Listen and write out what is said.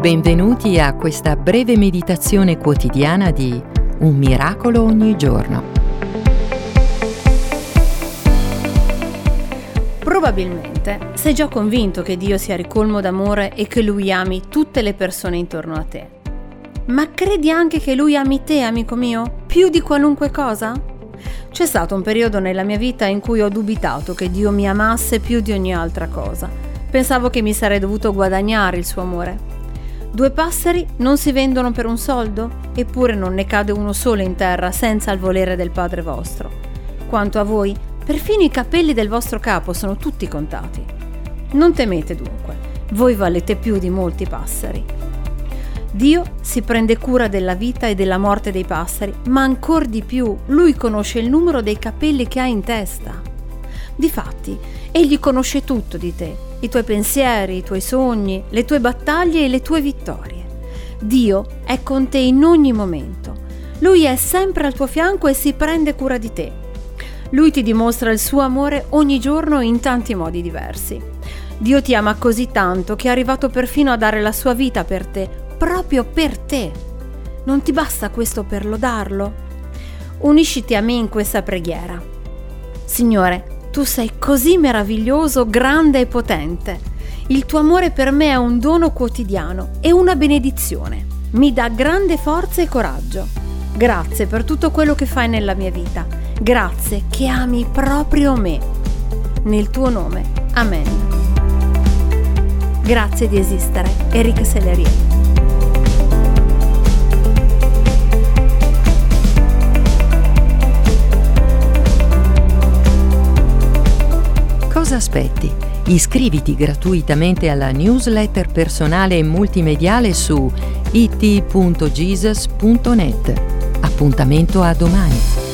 Benvenuti a questa breve meditazione quotidiana di Un miracolo ogni giorno. Probabilmente sei già convinto che Dio sia ricolmo d'amore e che Lui ami tutte le persone intorno a te. Ma credi anche che Lui ami te, amico mio, più di qualunque cosa? C'è stato un periodo nella mia vita in cui ho dubitato che Dio mi amasse più di ogni altra cosa. Pensavo che mi sarei dovuto guadagnare il suo amore. Due passeri non si vendono per un soldo? Eppure non ne cade uno solo in terra senza il volere del Padre vostro. Quanto a voi, perfino i capelli del vostro capo sono tutti contati. Non temete dunque, voi valete più di molti passeri. Dio si prende cura della vita e della morte dei passeri, ma ancora di più, Lui conosce il numero dei capelli che hai in testa. Difatti, Egli conosce tutto di te i tuoi pensieri, i tuoi sogni, le tue battaglie e le tue vittorie. Dio è con te in ogni momento. Lui è sempre al tuo fianco e si prende cura di te. Lui ti dimostra il suo amore ogni giorno in tanti modi diversi. Dio ti ama così tanto che è arrivato perfino a dare la sua vita per te, proprio per te. Non ti basta questo per lodarlo? Unisciti a me in questa preghiera. Signore, tu sei così meraviglioso, grande e potente. Il tuo amore per me è un dono quotidiano e una benedizione. Mi dà grande forza e coraggio. Grazie per tutto quello che fai nella mia vita. Grazie che ami proprio me. Nel tuo nome. Amen. Grazie di esistere. Eric Sellerier. Cosa aspetti? Iscriviti gratuitamente alla newsletter personale e multimediale su it.jesus.net. Appuntamento a domani.